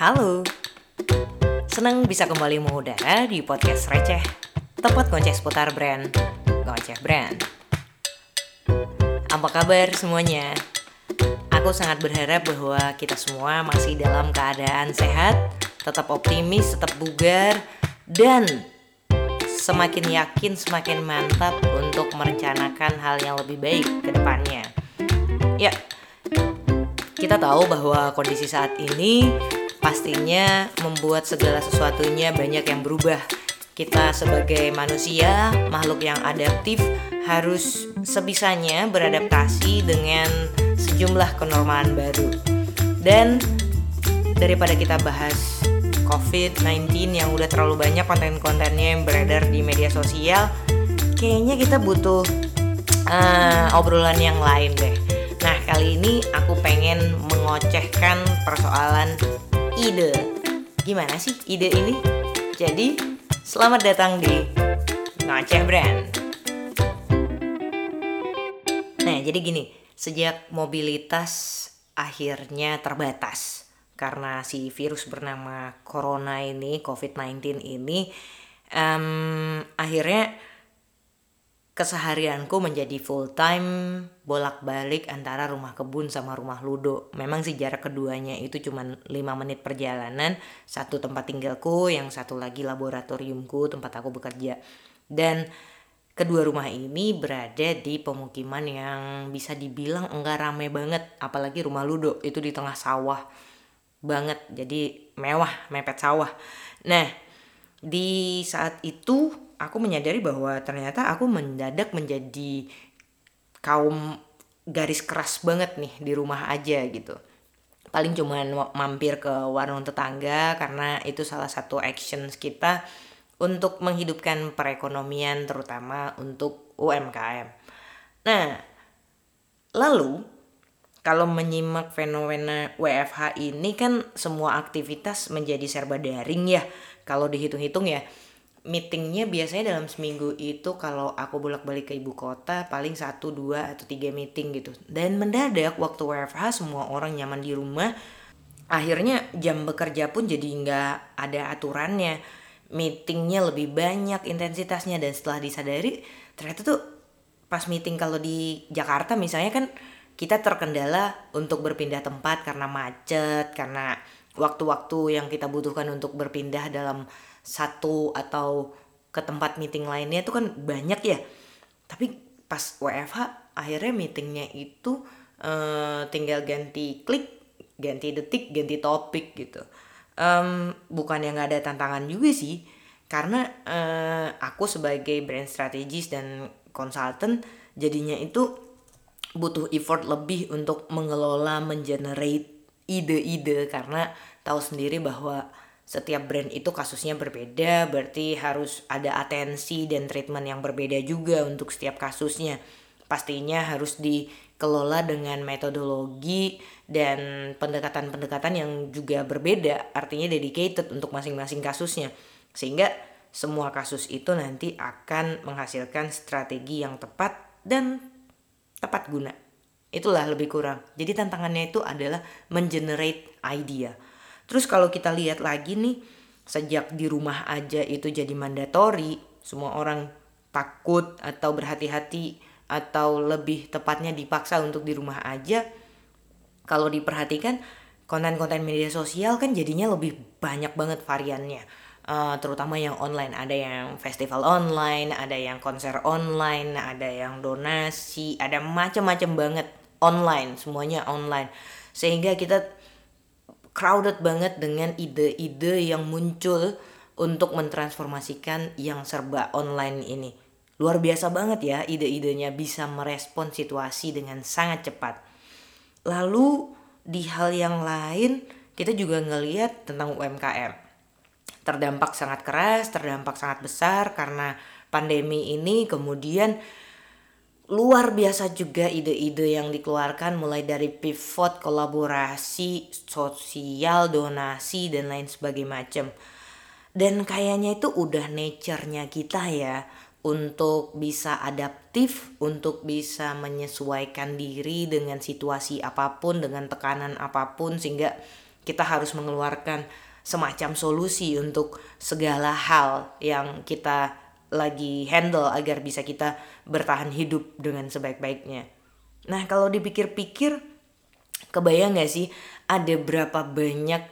Halo, senang bisa kembali mengudara di podcast receh, tempat ngoceh seputar brand, ngoceh brand. Apa kabar semuanya? Aku sangat berharap bahwa kita semua masih dalam keadaan sehat, tetap optimis, tetap bugar, dan semakin yakin, semakin mantap untuk merencanakan hal yang lebih baik ke depannya. Ya, kita tahu bahwa kondisi saat ini pastinya membuat segala sesuatunya banyak yang berubah. Kita sebagai manusia, makhluk yang adaptif, harus sebisanya beradaptasi dengan sejumlah kenormalan baru. Dan daripada kita bahas COVID-19 yang udah terlalu banyak konten-kontennya yang beredar di media sosial, kayaknya kita butuh uh, obrolan yang lain deh. Nah, kali ini aku pengen mengocehkan persoalan ide. Gimana sih ide ini? Jadi, selamat datang di Ngoceh Brand. Nah, jadi gini, sejak mobilitas akhirnya terbatas karena si virus bernama corona ini, COVID-19 ini, um, akhirnya keseharianku menjadi full time bolak-balik antara rumah kebun sama rumah ludo. Memang sih jarak keduanya itu cuma 5 menit perjalanan, satu tempat tinggalku, yang satu lagi laboratoriumku tempat aku bekerja. Dan kedua rumah ini berada di pemukiman yang bisa dibilang enggak rame banget, apalagi rumah ludo itu di tengah sawah banget. Jadi mewah, mepet sawah. Nah, di saat itu aku menyadari bahwa ternyata aku mendadak menjadi kaum garis keras banget nih di rumah aja gitu paling cuman mampir ke warung tetangga karena itu salah satu actions kita untuk menghidupkan perekonomian terutama untuk UMKM. Nah, lalu kalau menyimak fenomena WFH ini kan semua aktivitas menjadi serba daring ya. Kalau dihitung-hitung ya meetingnya biasanya dalam seminggu itu kalau aku bolak-balik ke ibu kota paling satu dua atau tiga meeting gitu. Dan mendadak waktu WFH semua orang nyaman di rumah akhirnya jam bekerja pun jadi nggak ada aturannya. Meetingnya lebih banyak intensitasnya dan setelah disadari ternyata tuh pas meeting kalau di Jakarta misalnya kan kita terkendala untuk berpindah tempat karena macet karena waktu-waktu yang kita butuhkan untuk berpindah dalam satu atau ke tempat meeting lainnya itu kan banyak ya. Tapi pas WFH akhirnya meetingnya itu uh, tinggal ganti klik ganti detik ganti topik gitu. Um, bukan yang nggak ada tantangan juga sih karena uh, aku sebagai brand strategis dan konsultan jadinya itu butuh effort lebih untuk mengelola mengenerate ide-ide. Karena tahu sendiri bahwa setiap brand itu kasusnya berbeda, berarti harus ada atensi dan treatment yang berbeda juga untuk setiap kasusnya. Pastinya harus dikelola dengan metodologi dan pendekatan-pendekatan yang juga berbeda, artinya dedicated untuk masing-masing kasusnya. Sehingga semua kasus itu nanti akan menghasilkan strategi yang tepat dan tepat guna. Itulah lebih kurang. Jadi tantangannya itu adalah mengenerate idea Terus kalau kita lihat lagi nih, sejak di rumah aja itu jadi mandatori, semua orang takut atau berhati-hati atau lebih tepatnya dipaksa untuk di rumah aja. Kalau diperhatikan konten-konten media sosial kan jadinya lebih banyak banget variannya. Uh, terutama yang online ada yang festival online, ada yang konser online, ada yang donasi, ada macam-macam banget online, semuanya online. Sehingga kita crowded banget dengan ide-ide yang muncul untuk mentransformasikan yang serba online ini. Luar biasa banget ya ide-idenya bisa merespon situasi dengan sangat cepat. Lalu di hal yang lain kita juga ngeliat tentang UMKM. Terdampak sangat keras, terdampak sangat besar karena pandemi ini kemudian luar biasa juga ide-ide yang dikeluarkan mulai dari pivot, kolaborasi, sosial, donasi dan lain sebagainya macam. Dan kayaknya itu udah nature-nya kita ya untuk bisa adaptif, untuk bisa menyesuaikan diri dengan situasi apa pun, dengan tekanan apa pun sehingga kita harus mengeluarkan semacam solusi untuk segala hal yang kita lagi handle agar bisa kita bertahan hidup dengan sebaik-baiknya. Nah, kalau dipikir-pikir, kebayang gak sih ada berapa banyak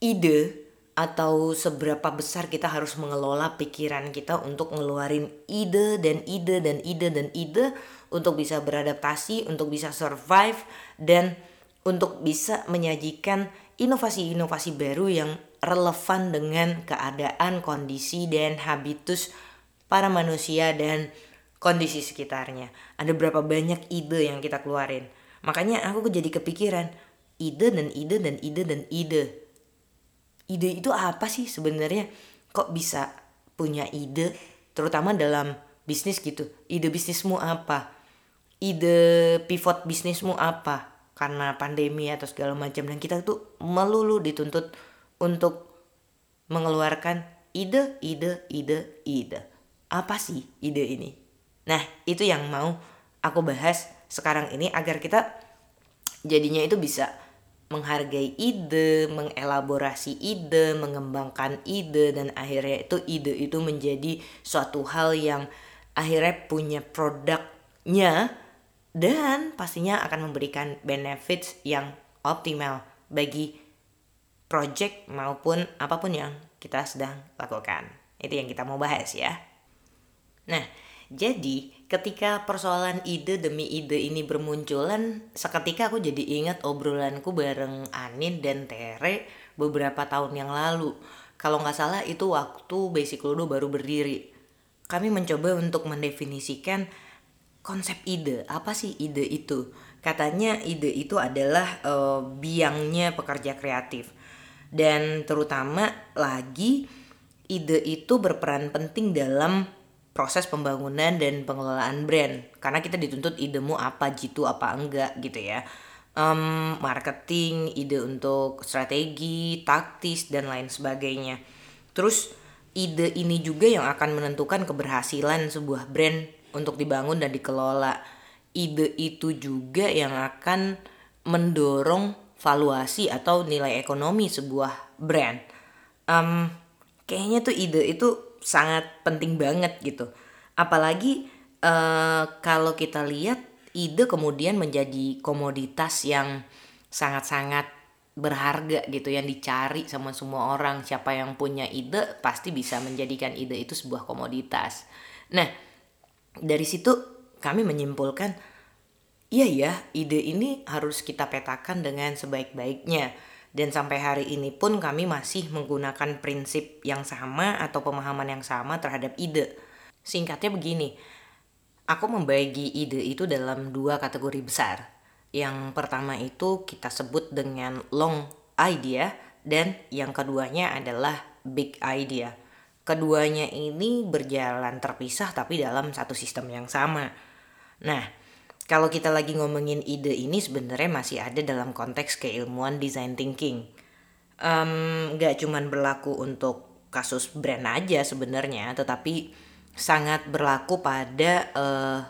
ide atau seberapa besar kita harus mengelola pikiran kita untuk ngeluarin ide dan ide dan ide dan ide untuk bisa beradaptasi, untuk bisa survive dan untuk bisa menyajikan inovasi-inovasi baru yang relevan dengan keadaan, kondisi dan habitus para manusia dan kondisi sekitarnya. Ada berapa banyak ide yang kita keluarin. Makanya aku jadi kepikiran ide dan ide dan ide dan ide. Ide itu apa sih sebenarnya? Kok bisa punya ide terutama dalam bisnis gitu. Ide bisnismu apa? Ide pivot bisnismu apa? Karena pandemi atau segala macam dan kita tuh melulu dituntut untuk mengeluarkan ide, ide, ide, ide. Apa sih ide ini? Nah, itu yang mau aku bahas sekarang ini agar kita jadinya itu bisa menghargai ide, mengelaborasi ide, mengembangkan ide dan akhirnya itu ide itu menjadi suatu hal yang akhirnya punya produknya dan pastinya akan memberikan benefits yang optimal bagi project maupun apa pun yang kita sedang lakukan. Itu yang kita mau bahas ya. Nah, jadi ketika persoalan ide demi ide ini bermunculan, seketika aku jadi ingat obrolanku bareng Anin dan Tere beberapa tahun yang lalu. Kalau nggak salah itu waktu Basic Ludo baru berdiri. Kami mencoba untuk mendefinisikan konsep ide. Apa sih ide itu? Katanya ide itu adalah uh, biangnya pekerja kreatif. Dan terutama lagi ide itu berperan penting dalam proses pembangunan dan pengelolaan brand. Karena kita dituntut idemu apa jitu apa enggak gitu ya. Um, marketing ide untuk strategi taktis dan lain sebagainya. Terus ide ini juga yang akan menentukan keberhasilan sebuah brand untuk dibangun dan dikelola. Ide itu juga yang akan mendorong valuasi atau nilai ekonomi sebuah brand. Um, kayaknya tuh ide itu sangat penting banget gitu. Apalagi uh, kalau kita lihat ide kemudian menjadi komoditas yang sangat-sangat berharga gitu yang dicari sama semua orang. Siapa yang punya ide pasti bisa menjadikan ide itu sebuah komoditas. Nah dari situ kami menyimpulkan iya ya ide ini harus kita petakan dengan sebaik-baiknya dan sampai hari ini pun kami masih menggunakan prinsip yang sama atau pemahaman yang sama terhadap ide. Singkatnya begini, aku membagi ide itu dalam dua kategori besar. Yang pertama itu kita sebut dengan long idea dan yang keduanya adalah big idea. Keduanya ini berjalan terpisah tapi dalam satu sistem yang sama. Nah, kalau kita lagi ngomongin ide ini sebenarnya masih ada dalam konteks keilmuan design thinking. Um, gak cuman berlaku untuk kasus brand aja sebenarnya, tetapi sangat berlaku pada uh,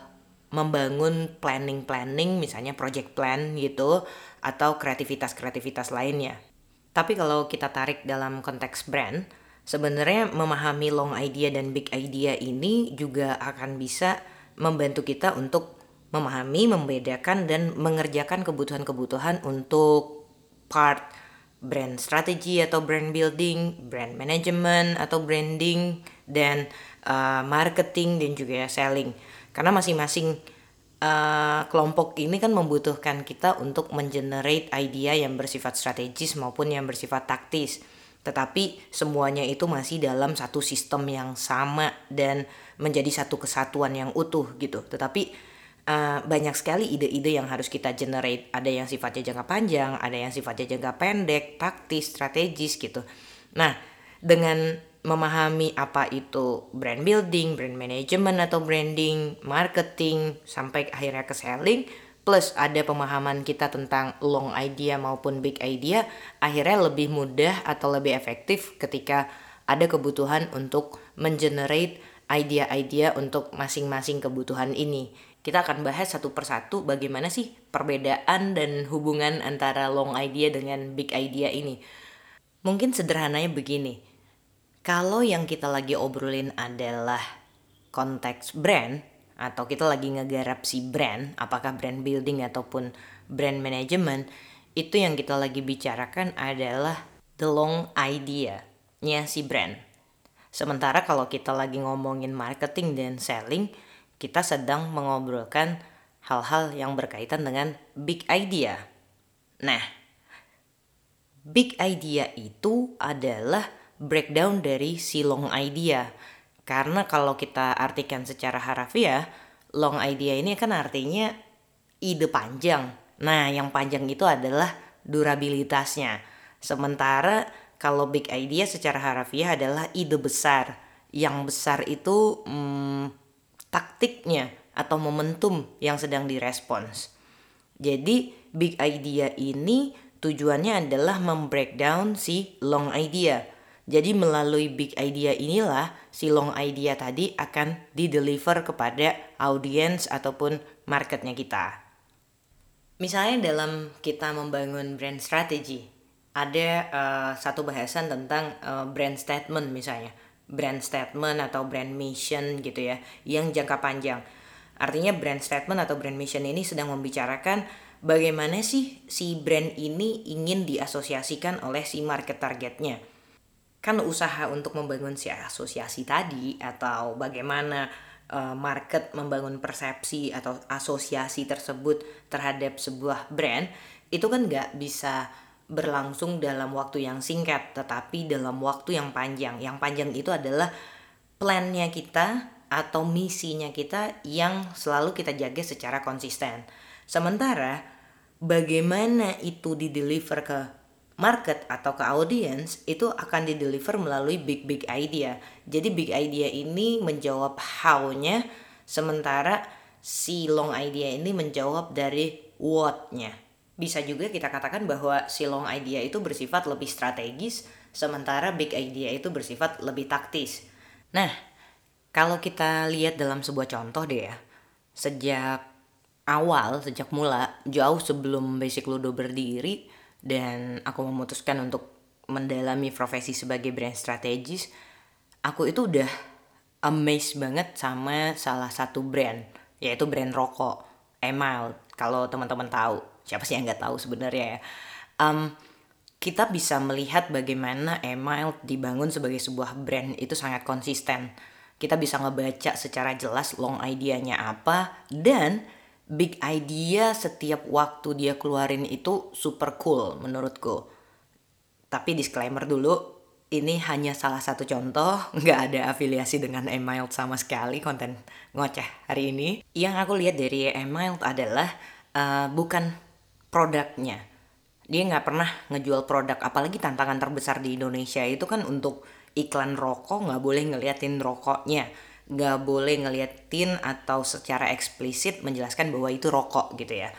membangun planning-planning, misalnya project plan gitu, atau kreativitas-kreativitas lainnya. Tapi kalau kita tarik dalam konteks brand, sebenarnya memahami long idea dan big idea ini juga akan bisa membantu kita untuk memahami, membedakan dan mengerjakan kebutuhan-kebutuhan untuk part brand strategi atau brand building, brand management atau branding dan uh, marketing dan juga selling. Karena masing-masing uh, kelompok ini kan membutuhkan kita untuk mengenerate idea yang bersifat strategis maupun yang bersifat taktis. Tetapi semuanya itu masih dalam satu sistem yang sama dan menjadi satu kesatuan yang utuh gitu. Tetapi uh, banyak sekali ide-ide yang harus kita generate. Ada yang sifatnya jangka panjang, ada yang sifatnya jangka pendek, taktis, strategis gitu. Nah, dengan memahami apa itu brand building, brand management atau branding, marketing sampai akhirnya ke selling plus ada pemahaman kita tentang long idea maupun big idea, akhirnya lebih mudah atau lebih efektif ketika ada kebutuhan untuk mengenerate idea-idea untuk masing-masing kebutuhan ini kita akan bahas satu persatu bagaimana sih perbedaan dan hubungan antara long idea dengan big idea ini. Mungkin sederhananya begini, kalau yang kita lagi obrolin adalah konteks brand, atau kita lagi ngegarap si brand, apakah brand building ataupun brand management, itu yang kita lagi bicarakan adalah the long idea-nya si brand. Sementara kalau kita lagi ngomongin marketing dan selling, kita sedang mengobrolkan hal-hal yang berkaitan dengan big idea. Nah, big idea itu adalah breakdown dari si long idea. Karena kalau kita artikan secara harafiah, long idea ini kan artinya ide panjang. Nah, yang panjang itu adalah durabilitasnya. Sementara kalau big idea secara harafiah adalah ide besar. Yang besar itu hmm, taktiknya atau momentum yang sedang direspons. Jadi big idea ini tujuannya adalah membreakdown si long idea. Jadi melalui big idea inilah si long idea tadi akan dideliver kepada audiens ataupun marketnya kita. Misalnya dalam kita membangun brand strategy, ada uh, satu bahasan tentang uh, brand statement misalnya brand statement atau brand mission gitu ya yang jangka panjang. Artinya brand statement atau brand mission ini sedang membicarakan bagaimana sih si brand ini ingin diasosiasikan oleh si market targetnya. Kan usaha untuk membangun si asosiasi tadi atau bagaimana uh, market membangun persepsi atau asosiasi tersebut terhadap sebuah brand itu kan nggak bisa berlangsung dalam waktu yang singkat, tetapi dalam waktu yang panjang. Yang panjang itu adalah plannya kita atau misinya kita yang selalu kita jaga secara konsisten. Sementara bagaimana itu dideliver ke market atau ke audience itu akan dideliver melalui big big idea. Jadi big idea ini menjawab how-nya sementara si long idea ini menjawab dari what-nya bisa juga kita katakan bahwa si long idea itu bersifat lebih strategis, sementara big idea itu bersifat lebih taktis. Nah, kalau kita lihat dalam sebuah contoh deh ya, sejak awal, sejak mula, jauh sebelum Basic Ludo berdiri, dan aku memutuskan untuk mendalami profesi sebagai brand strategis, aku itu udah amazed banget sama salah satu brand, yaitu brand rokok, Emile, kalau teman-teman tahu siapa sih yang nggak tahu sebenarnya ya? Um, kita bisa melihat bagaimana email dibangun sebagai sebuah brand itu sangat konsisten. Kita bisa ngebaca secara jelas long idea-nya apa dan big idea setiap waktu dia keluarin itu super cool menurutku. Tapi disclaimer dulu ini hanya salah satu contoh, nggak ada afiliasi dengan email sama sekali konten ngoceh hari ini. Yang aku lihat dari email adalah uh, bukan produknya. Dia nggak pernah ngejual produk apalagi tantangan terbesar di Indonesia itu kan untuk iklan rokok nggak boleh ngeliatin rokoknya. Nggak boleh ngeliatin atau secara eksplisit menjelaskan bahwa itu rokok gitu ya.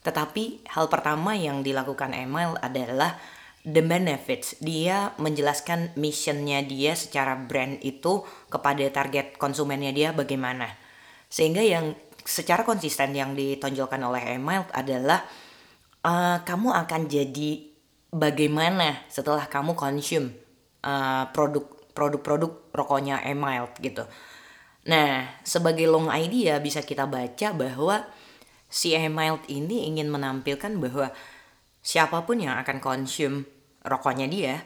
Tetapi hal pertama yang dilakukan Emil adalah the benefits. Dia menjelaskan missionnya dia secara brand itu kepada target konsumennya dia bagaimana. Sehingga yang secara konsisten yang ditonjolkan oleh Emil adalah uh, kamu akan jadi bagaimana setelah kamu consume uh, produk produk-produk rokoknya Emild gitu. Nah, sebagai long idea bisa kita baca bahwa si Emild ini ingin menampilkan bahwa siapa pun yang akan consume rokoknya dia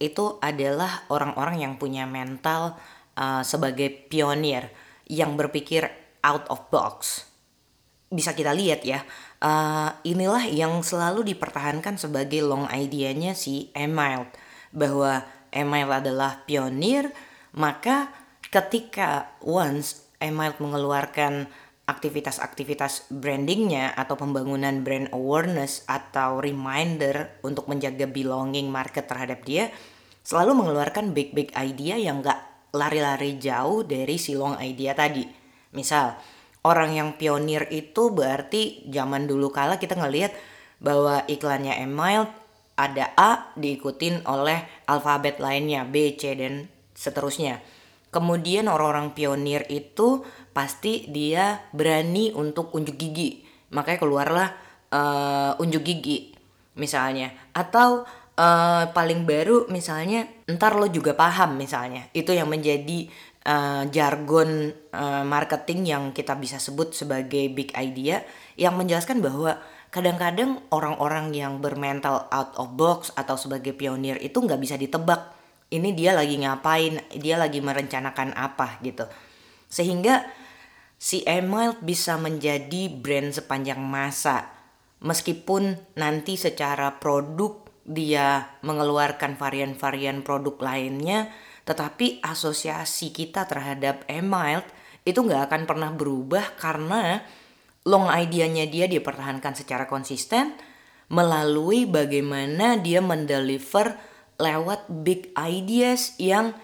itu adalah orang-orang yang punya mental uh, sebagai pionir yang berpikir out of box. Bisa kita lihat ya, uh, inilah yang selalu dipertahankan sebagai long idea-nya si Emild bahwa Emild adalah pionir maka ketika once Emild mengeluarkan aktivitas-aktivitas brandingnya atau pembangunan brand awareness atau reminder untuk menjaga belonging market terhadap dia selalu mengeluarkan big big idea yang gak lari-lari jauh dari si long idea tadi. Misal orang yang pionir itu berarti zaman dulu kala kita ngelihat bahwa iklannya Email ada A diikutin oleh alfabet lainnya B, C dan seterusnya. Kemudian orang-orang pionir itu pasti dia berani untuk unjuk gigi. Makanya keluarlah uh, unjuk gigi misalnya. Atau uh, paling baru misalnya ntar lo juga paham misalnya. Itu yang menjadi uh, jargon uh, marketing yang kita bisa sebut sebagai big idea yang menjelaskan bahwa kadang-kadang orang-orang yang bermental out of box atau sebagai pionir itu nggak bisa ditebak ini dia lagi ngapain, dia lagi merencanakan apa gitu. Sehingga si Email bisa menjadi brand sepanjang masa. Meskipun nanti secara produk dia mengeluarkan varian-varian produk lainnya, tetapi asosiasi kita terhadap Email itu nggak akan pernah berubah karena long idea-nya dia dipertahankan secara konsisten melalui bagaimana dia mendeliver lewat big ideas yang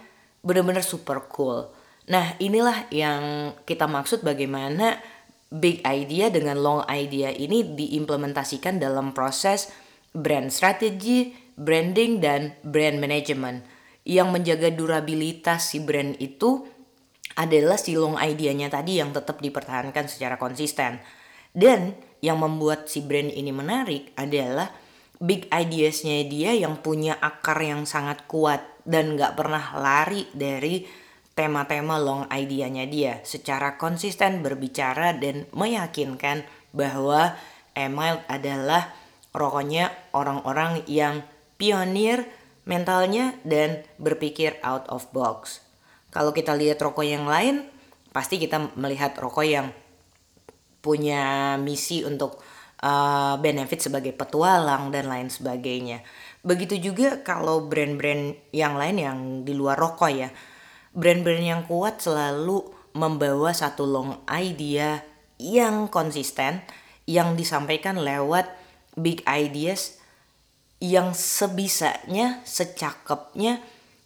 benar-benar super cool. Nah, inilah yang kita maksud bagaimana big idea dengan long idea ini diimplementasikan dalam proses brand strategy, branding, dan brand management. Yang menjaga durabilitas si brand itu adalah si long idea-nya tadi yang tetap dipertahankan secara konsisten. Dan yang membuat si brand ini menarik adalah big ideasnya dia yang punya akar yang sangat kuat dan nggak pernah lari dari tema-tema long idea-nya dia secara konsisten berbicara dan meyakinkan bahwa Email adalah rokoknya orang-orang yang pionir mentalnya dan berpikir out of box. Kalau kita lihat rokok yang lain, pasti kita melihat rokok yang punya misi untuk uh, benefit sebagai petualang dan lain sebagainya. Begitu juga kalau brand-brand yang lain yang di luar rokok ya. Brand-brand yang kuat selalu membawa satu long idea yang konsisten yang disampaikan lewat big ideas yang sebisanya, secakepnya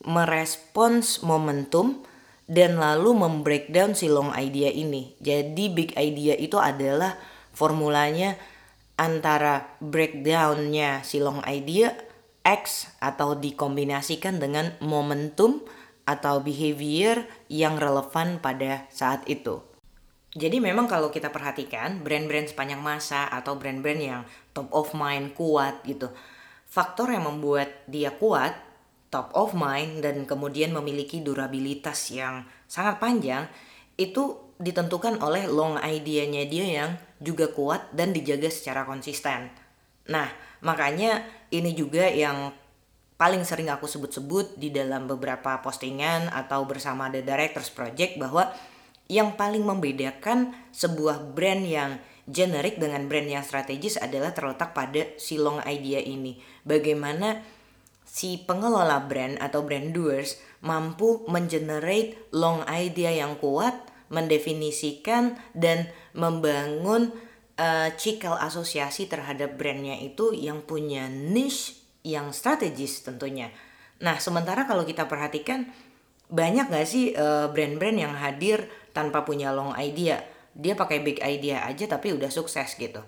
merespons momentum dan lalu membreakdown si long idea ini. Jadi big idea itu adalah formulanya antara breakdownnya si long idea X atau dikombinasikan dengan momentum atau behavior yang relevan pada saat itu. Jadi memang kalau kita perhatikan brand-brand sepanjang masa atau brand-brand yang top of mind kuat gitu. Faktor yang membuat dia kuat, top of mind dan kemudian memiliki durabilitas yang sangat panjang itu ditentukan oleh long idea-nya dia yang juga kuat dan dijaga secara konsisten. Nah, makanya ini juga yang paling sering aku sebut-sebut di dalam beberapa postingan atau bersama The Directors Project bahwa yang paling membedakan sebuah brand yang generik dengan brand yang strategis adalah terletak pada si long idea ini. Bagaimana si pengelola brand atau brand doers mampu mengenerate long idea yang kuat mendefinisikan dan membangun uh, cikal asosiasi terhadap brandnya itu yang punya niche yang strategis tentunya. Nah sementara kalau kita perhatikan banyak gak sih eh, brand-brand yang hadir tanpa punya long idea? Dia pakai big idea aja tapi udah sukses gitu.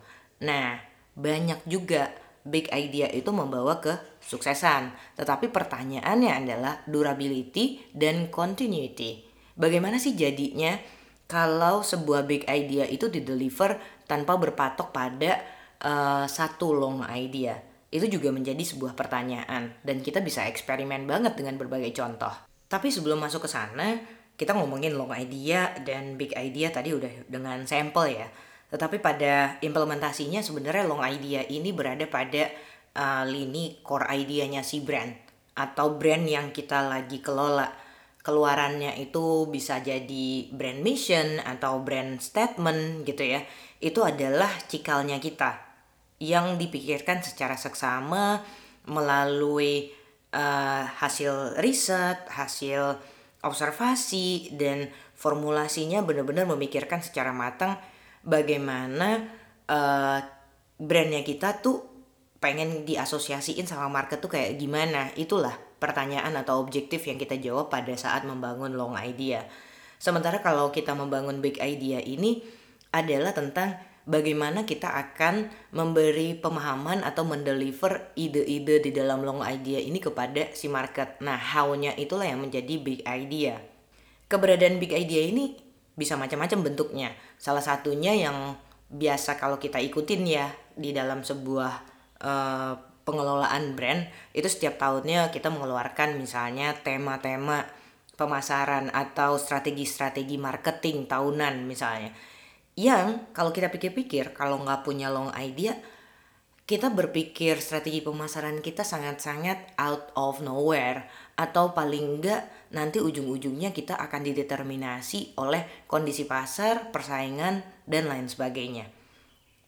Nah banyak juga big idea itu membawa ke suksesan. Tetapi pertanyaannya adalah durability dan continuity. Bagaimana sih jadinya kalau sebuah big idea itu dideliver tanpa berpatok pada uh, satu long idea? Itu juga menjadi sebuah pertanyaan dan kita bisa eksperimen banget dengan berbagai contoh. Tapi sebelum masuk ke sana, kita ngomongin long idea dan big idea tadi udah dengan sampel ya. Tetapi pada implementasinya sebenarnya long idea ini berada pada uh, lini core idenya si brand atau brand yang kita lagi kelola keluarannya itu bisa jadi brand mission atau brand statement gitu ya itu adalah cikalnya kita yang dipikirkan secara seksama melalui uh, hasil riset hasil observasi dan formulasinya benar-benar memikirkan secara matang bagaimana uh, brandnya kita tuh pengen diasosiasiin sama market tuh kayak gimana itulah pertanyaan atau objektif yang kita jawab pada saat membangun long idea. Sementara kalau kita membangun big idea ini adalah tentang bagaimana kita akan memberi pemahaman atau mendeliver ide-ide di dalam long idea ini kepada si market. Nah, how-nya itulah yang menjadi big idea. keberadaan big idea ini bisa macam-macam bentuknya. Salah satunya yang biasa kalau kita ikutin ya di dalam sebuah uh, pengelolaan brand itu setiap tahunnya kita mengeluarkan misalnya tema-tema pemasaran atau strategi-strategi marketing tahunan misalnya yang kalau kita pikir-pikir kalau nggak punya long idea kita berpikir strategi pemasaran kita sangat-sangat out of nowhere atau paling enggak nanti ujung-ujungnya kita akan dideterminasi oleh kondisi pasar, persaingan, dan lain sebagainya.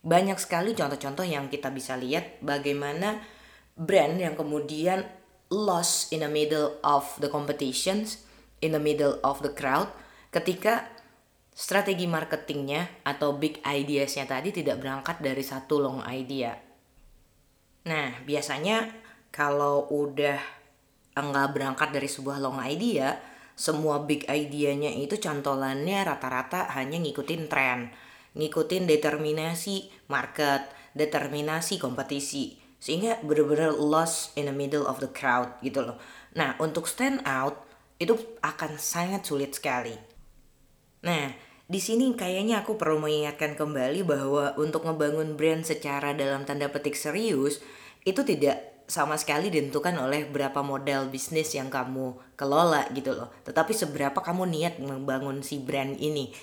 Banyak sekali contoh-contoh yang kita bisa lihat bagaimana brand yang kemudian lost in the middle of the competitions, in the middle of the crowd, ketika strategi marketingnya atau big ideasnya tadi tidak berangkat dari satu long idea. Nah, biasanya kalau udah enggak berangkat dari sebuah long idea, semua big idenya itu cantolannya rata-rata hanya ngikutin tren, ngikutin determinasi market, determinasi kompetisi sehingga benar-benar lost in the middle of the crowd gitu loh. Nah, untuk stand out itu akan sangat sulit sekali. Nah, di sini kayaknya aku perlu mengingatkan kembali bahwa untuk ngebangun brand secara dalam tanda petik serius itu tidak sama sekali ditentukan oleh berapa model bisnis yang kamu kelola gitu loh. Tetapi seberapa kamu niat membangun si brand ini.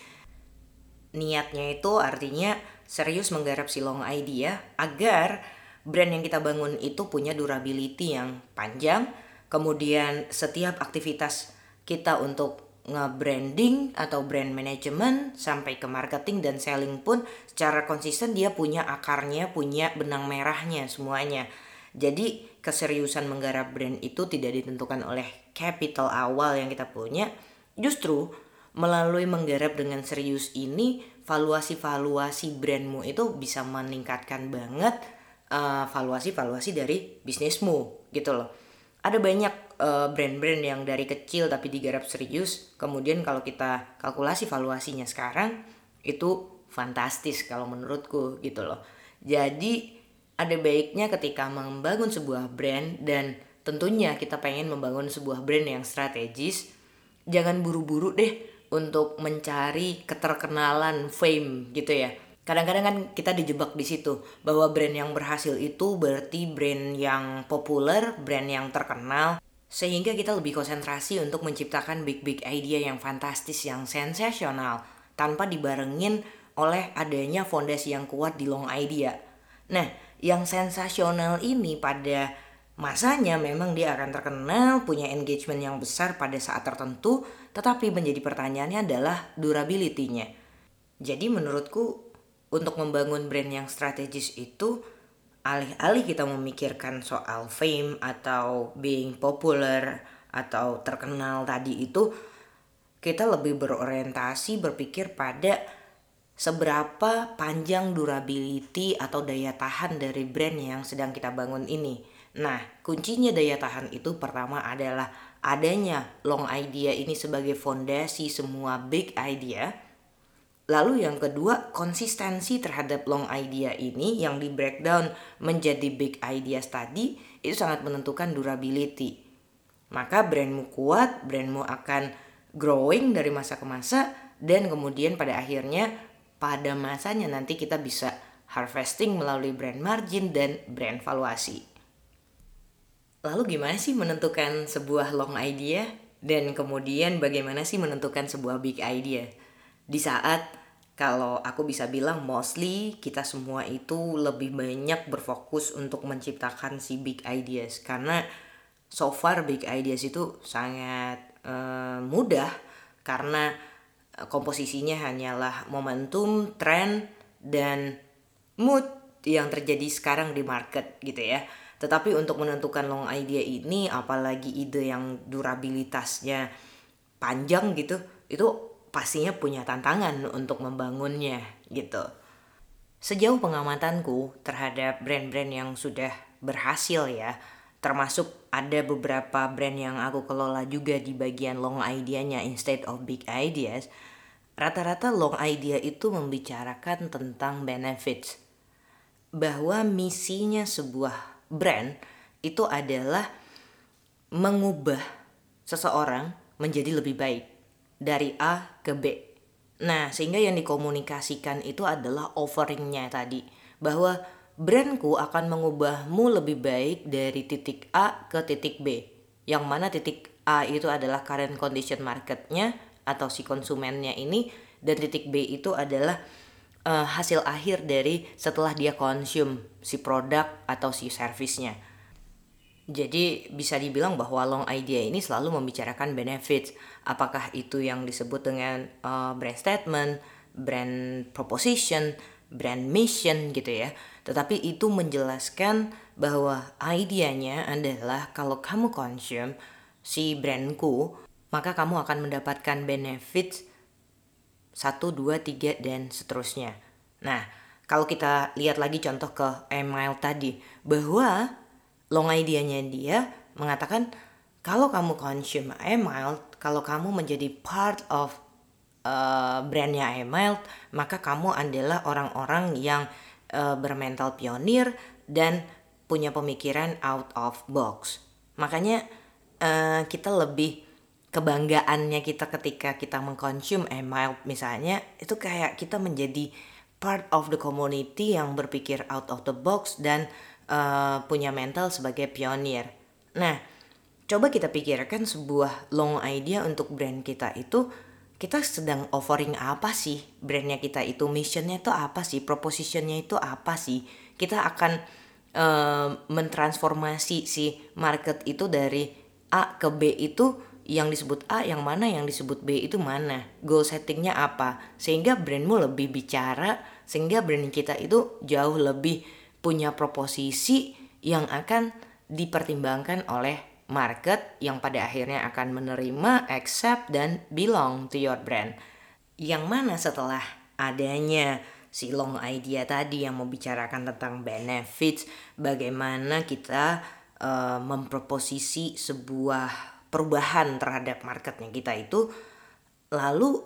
Niatnya itu artinya serius menggarap si long idea agar brand yang kita bangun itu punya durability yang panjang. Kemudian setiap aktivitas kita untuk nge-branding atau brand management sampai ke marketing dan selling pun secara konsisten dia punya akarnya, punya benang merahnya semuanya. Jadi keseriusan menggarap brand itu tidak ditentukan oleh capital awal yang kita punya, justru melalui menggarap dengan serius ini valuasi-valuasi brandmu itu bisa meningkatkan banget uh, valuasi-valuasi dari bisnismu gitu loh. Ada banyak uh, brand-brand yang dari kecil tapi digarap serius, kemudian kalau kita kalkulasi valuasinya sekarang itu fantastis kalau menurutku gitu loh. Jadi ada baiknya ketika membangun sebuah brand dan tentunya kita pengen membangun sebuah brand yang strategis, jangan buru-buru deh untuk mencari keterkenalan fame gitu ya kadang-kadang kan kita dijebak di situ bahwa brand yang berhasil itu berarti brand yang populer, brand yang terkenal sehingga kita lebih konsentrasi untuk menciptakan big big idea yang fantastis, yang sensasional tanpa dibarengin oleh adanya fondasi yang kuat di long idea. Nah, yang sensasional ini pada masanya memang dia akan terkenal, punya engagement yang besar pada saat tertentu, tetapi menjadi pertanyaannya adalah durability-nya. Jadi menurutku untuk membangun brand yang strategis itu alih-alih kita memikirkan soal fame atau being popular atau terkenal tadi itu kita lebih berorientasi berpikir pada seberapa panjang durability atau daya tahan dari brand yang sedang kita bangun ini. Nah, kuncinya daya tahan itu pertama adalah adanya long idea ini sebagai fondasi semua big idea Lalu yang kedua, konsistensi terhadap long idea ini yang di breakdown menjadi big ideas tadi itu sangat menentukan durability. Maka brandmu kuat, brandmu akan growing dari masa ke masa dan kemudian pada akhirnya pada masanya nanti kita bisa harvesting melalui brand margin dan brand valuasi. Lalu gimana sih menentukan sebuah long idea dan kemudian bagaimana sih menentukan sebuah big idea? di saat kalau aku bisa bilang mostly kita semua itu lebih banyak berfokus untuk menciptakan si big ideas karena so far big ideas itu sangat uh, mudah karena eh, komposisinya hanyalah momentum, tren dan mood yang terjadi sekarang di market gitu ya. Tetapi untuk menentukan long idea ini apalagi ide yang durabilitasnya panjang gitu, itu pastinya punya tantangan untuk membangunnya gitu. Sejauh pengamatanku terhadap brand-brand yang sudah berhasil ya, termasuk ada beberapa brand yang aku kelola juga di bagian long idea-nya instead of big ideas, rata-rata long idea itu membicarakan tentang benefits. Bahwa misinya sebuah brand itu adalah mengubah seseorang menjadi lebih baik dari A ke B. Nah, sehingga yang dikomunikasikan itu adalah offeringnya tadi. Bahwa brandku akan mengubahmu lebih baik dari titik A ke titik B. Yang mana titik A itu adalah current condition marketnya atau si konsumennya ini. Dan titik B itu adalah uh, hasil akhir dari setelah dia konsum si produk atau si servisnya. Jadi bisa dibilang bahwa long idea ini selalu membicarakan benefits. Apakah itu yang disebut dengan uh, brand statement, brand proposition, brand mission gitu ya. Tetapi itu menjelaskan bahwa idenya adalah kalau kamu konsum si brandku, maka kamu akan mendapatkan benefits 1, 2, 3, dan seterusnya. Nah, kalau kita lihat lagi contoh ke email tadi, bahwa long idea-nya dia mengatakan kalau kamu consume email, kalau kamu menjadi part of uh, brandnya email, maka kamu adalah orang-orang yang uh, bermental pionir dan punya pemikiran out of box. Makanya uh, kita lebih kebanggaannya kita ketika kita mengkonsum email misalnya itu kayak kita menjadi part of the community yang berpikir out of the box dan uh, punya mental sebagai pionir. Nah, coba kita pikirkan sebuah long idea untuk brand kita itu kita sedang offering apa sih? Brandnya kita itu missionnya itu apa sih? Propositionnya itu apa sih? Kita akan uh, mentransformasi si market itu dari A ke B itu yang disebut A yang mana yang disebut B itu mana? Goal settingnya apa? Sehingga brandmu lebih bicara sehingga brand kita itu jauh lebih punya proposisi yang akan dipertimbangkan oleh market yang pada akhirnya akan menerima, accept, dan belong to your brand. Yang mana setelah adanya si long idea tadi yang membicarakan tentang benefits, bagaimana kita uh, memproposisi sebuah perubahan terhadap marketnya kita itu, lalu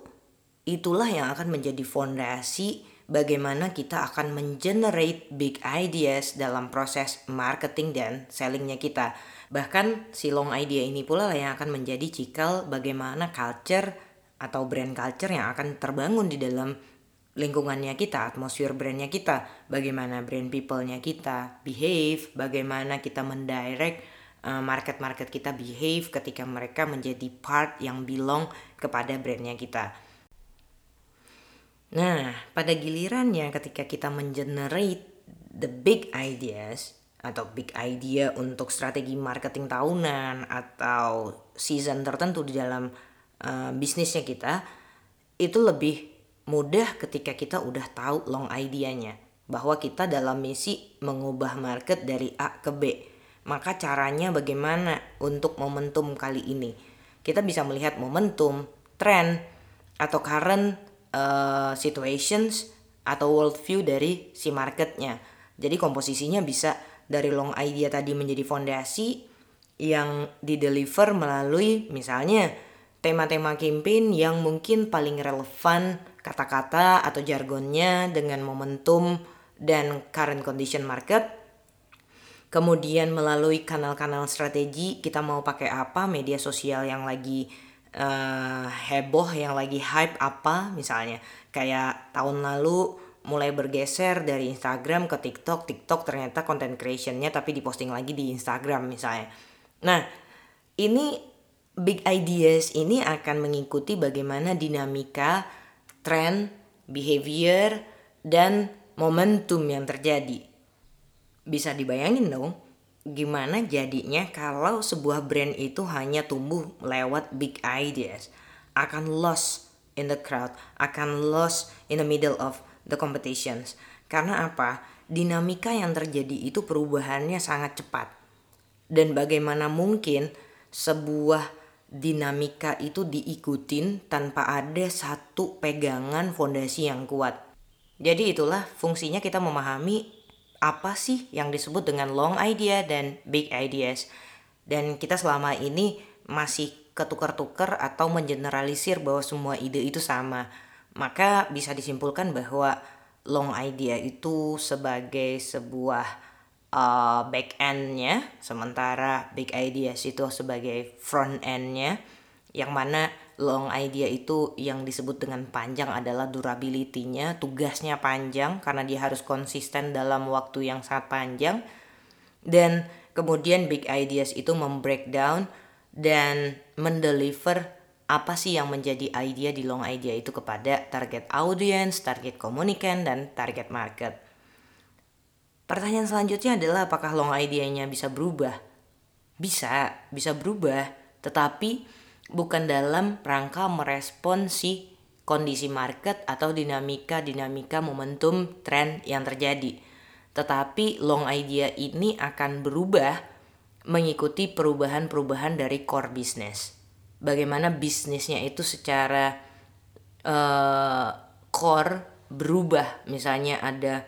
itulah yang akan menjadi fondasi bagaimana kita akan mengenerate big ideas dalam proses marketing dan sellingnya kita. Bahkan si long idea ini pula lah yang akan menjadi cikal bagaimana culture atau brand culture yang akan terbangun di dalam lingkungannya kita, atmosfer brandnya kita, bagaimana brand people-nya kita behave, bagaimana kita mendirect uh, market-market kita behave ketika mereka menjadi part yang belong kepada brandnya kita. Nah, pada gilirannya ketika kita mengenerate the big ideas atau big idea untuk strategi marketing tahunan atau season tertentu di dalam uh, bisnisnya kita, itu lebih mudah ketika kita udah tahu long idenya bahwa kita dalam misi mengubah market dari A ke B. Maka caranya bagaimana untuk momentum kali ini? Kita bisa melihat momentum, trend, atau current uh, situations atau worldview dari si marketnya. Jadi komposisinya bisa dari long idea tadi menjadi fondasi yang dideliver melalui misalnya tema-tema campaign yang mungkin paling relevan kata-kata atau jargonnya dengan momentum dan current condition market. Kemudian melalui kanal-kanal strategi kita mau pakai apa media sosial yang lagi uh, heboh yang lagi hype apa misalnya. Kayak tahun lalu mulai bergeser dari Instagram ke TikTok TikTok ternyata content creationnya tapi diposting lagi di Instagram misalnya. Nah ini big ideas ini akan mengikuti bagaimana dinamika trend behavior dan momentum yang terjadi. Bisa dibayangin dong gimana jadinya kalau sebuah brand itu hanya tumbuh lewat big ideas akan lost in the crowd akan lost in the middle of the competitions. Karena apa? Dinamika yang terjadi itu perubahannya sangat cepat. Dan bagaimana mungkin sebuah dinamika itu diikutin tanpa ada satu pegangan fondasi yang kuat? Jadi itulah fungsinya kita memahami apa sih yang disebut dengan long idea dan big ideas. Dan kita selama ini masih ketukar-tukar atau mengeneralisir bahwa semua ide itu sama. Maka bisa disimpulkan bahwa long idea itu sebagai sebuah uh, back endnya, sementara big ideas itu sebagai front endnya. yang mana long idea itu yang disebut dengan panjang adalah durability-nya, tugasnya panjang karena dia harus konsisten dalam waktu yang sangat panjang. Dan kemudian big ideas itu membreakdown dan mendeliver apa sih yang menjadi idea di long idea itu kepada target audience, target komunikan, dan target market. Pertanyaan selanjutnya adalah apakah long idea-nya bisa berubah? Bisa, bisa berubah, tetapi bukan dalam rangka merespon si kondisi market atau dinamika-dinamika momentum tren yang terjadi. Tetapi long idea ini akan berubah mengikuti perubahan-perubahan dari core business. Bagaimana bisnisnya itu secara uh, core berubah. Misalnya ada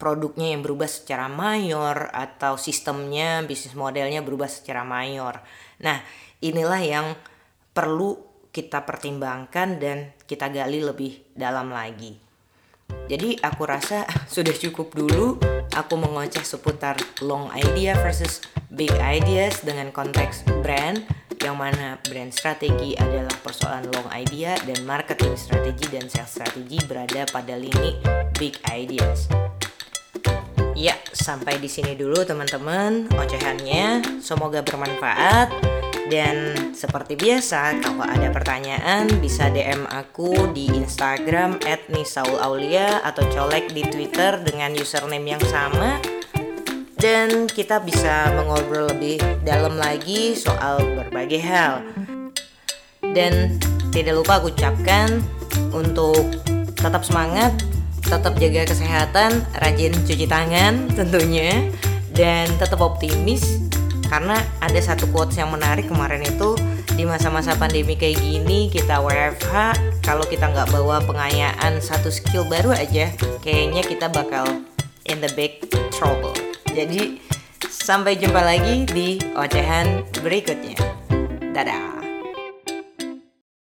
produknya yang berubah secara mayor atau sistemnya bisnis modelnya berubah secara mayor. Nah inilah yang perlu kita pertimbangkan dan kita gali lebih dalam lagi jadi aku rasa sudah cukup dulu aku mengoceh seputar long idea versus big ideas dengan konteks brand yang mana brand strategi adalah persoalan long idea dan marketing strategi dan sales strategi berada pada lini big ideas. Ya, sampai di sini dulu teman-teman ocehannya. Semoga bermanfaat. Dan seperti biasa, kalau ada pertanyaan bisa DM aku di Instagram @nisaulaulia atau colek di Twitter dengan username yang sama dan kita bisa mengobrol lebih dalam lagi soal berbagai hal. Dan tidak lupa aku ucapkan untuk tetap semangat, tetap jaga kesehatan, rajin cuci tangan tentunya, dan tetap optimis karena ada satu quotes yang menarik kemarin itu di masa-masa pandemi kayak gini kita WFH kalau kita nggak bawa pengayaan satu skill baru aja kayaknya kita bakal in the big trouble. Jadi sampai jumpa lagi di ocehan berikutnya. Dadah.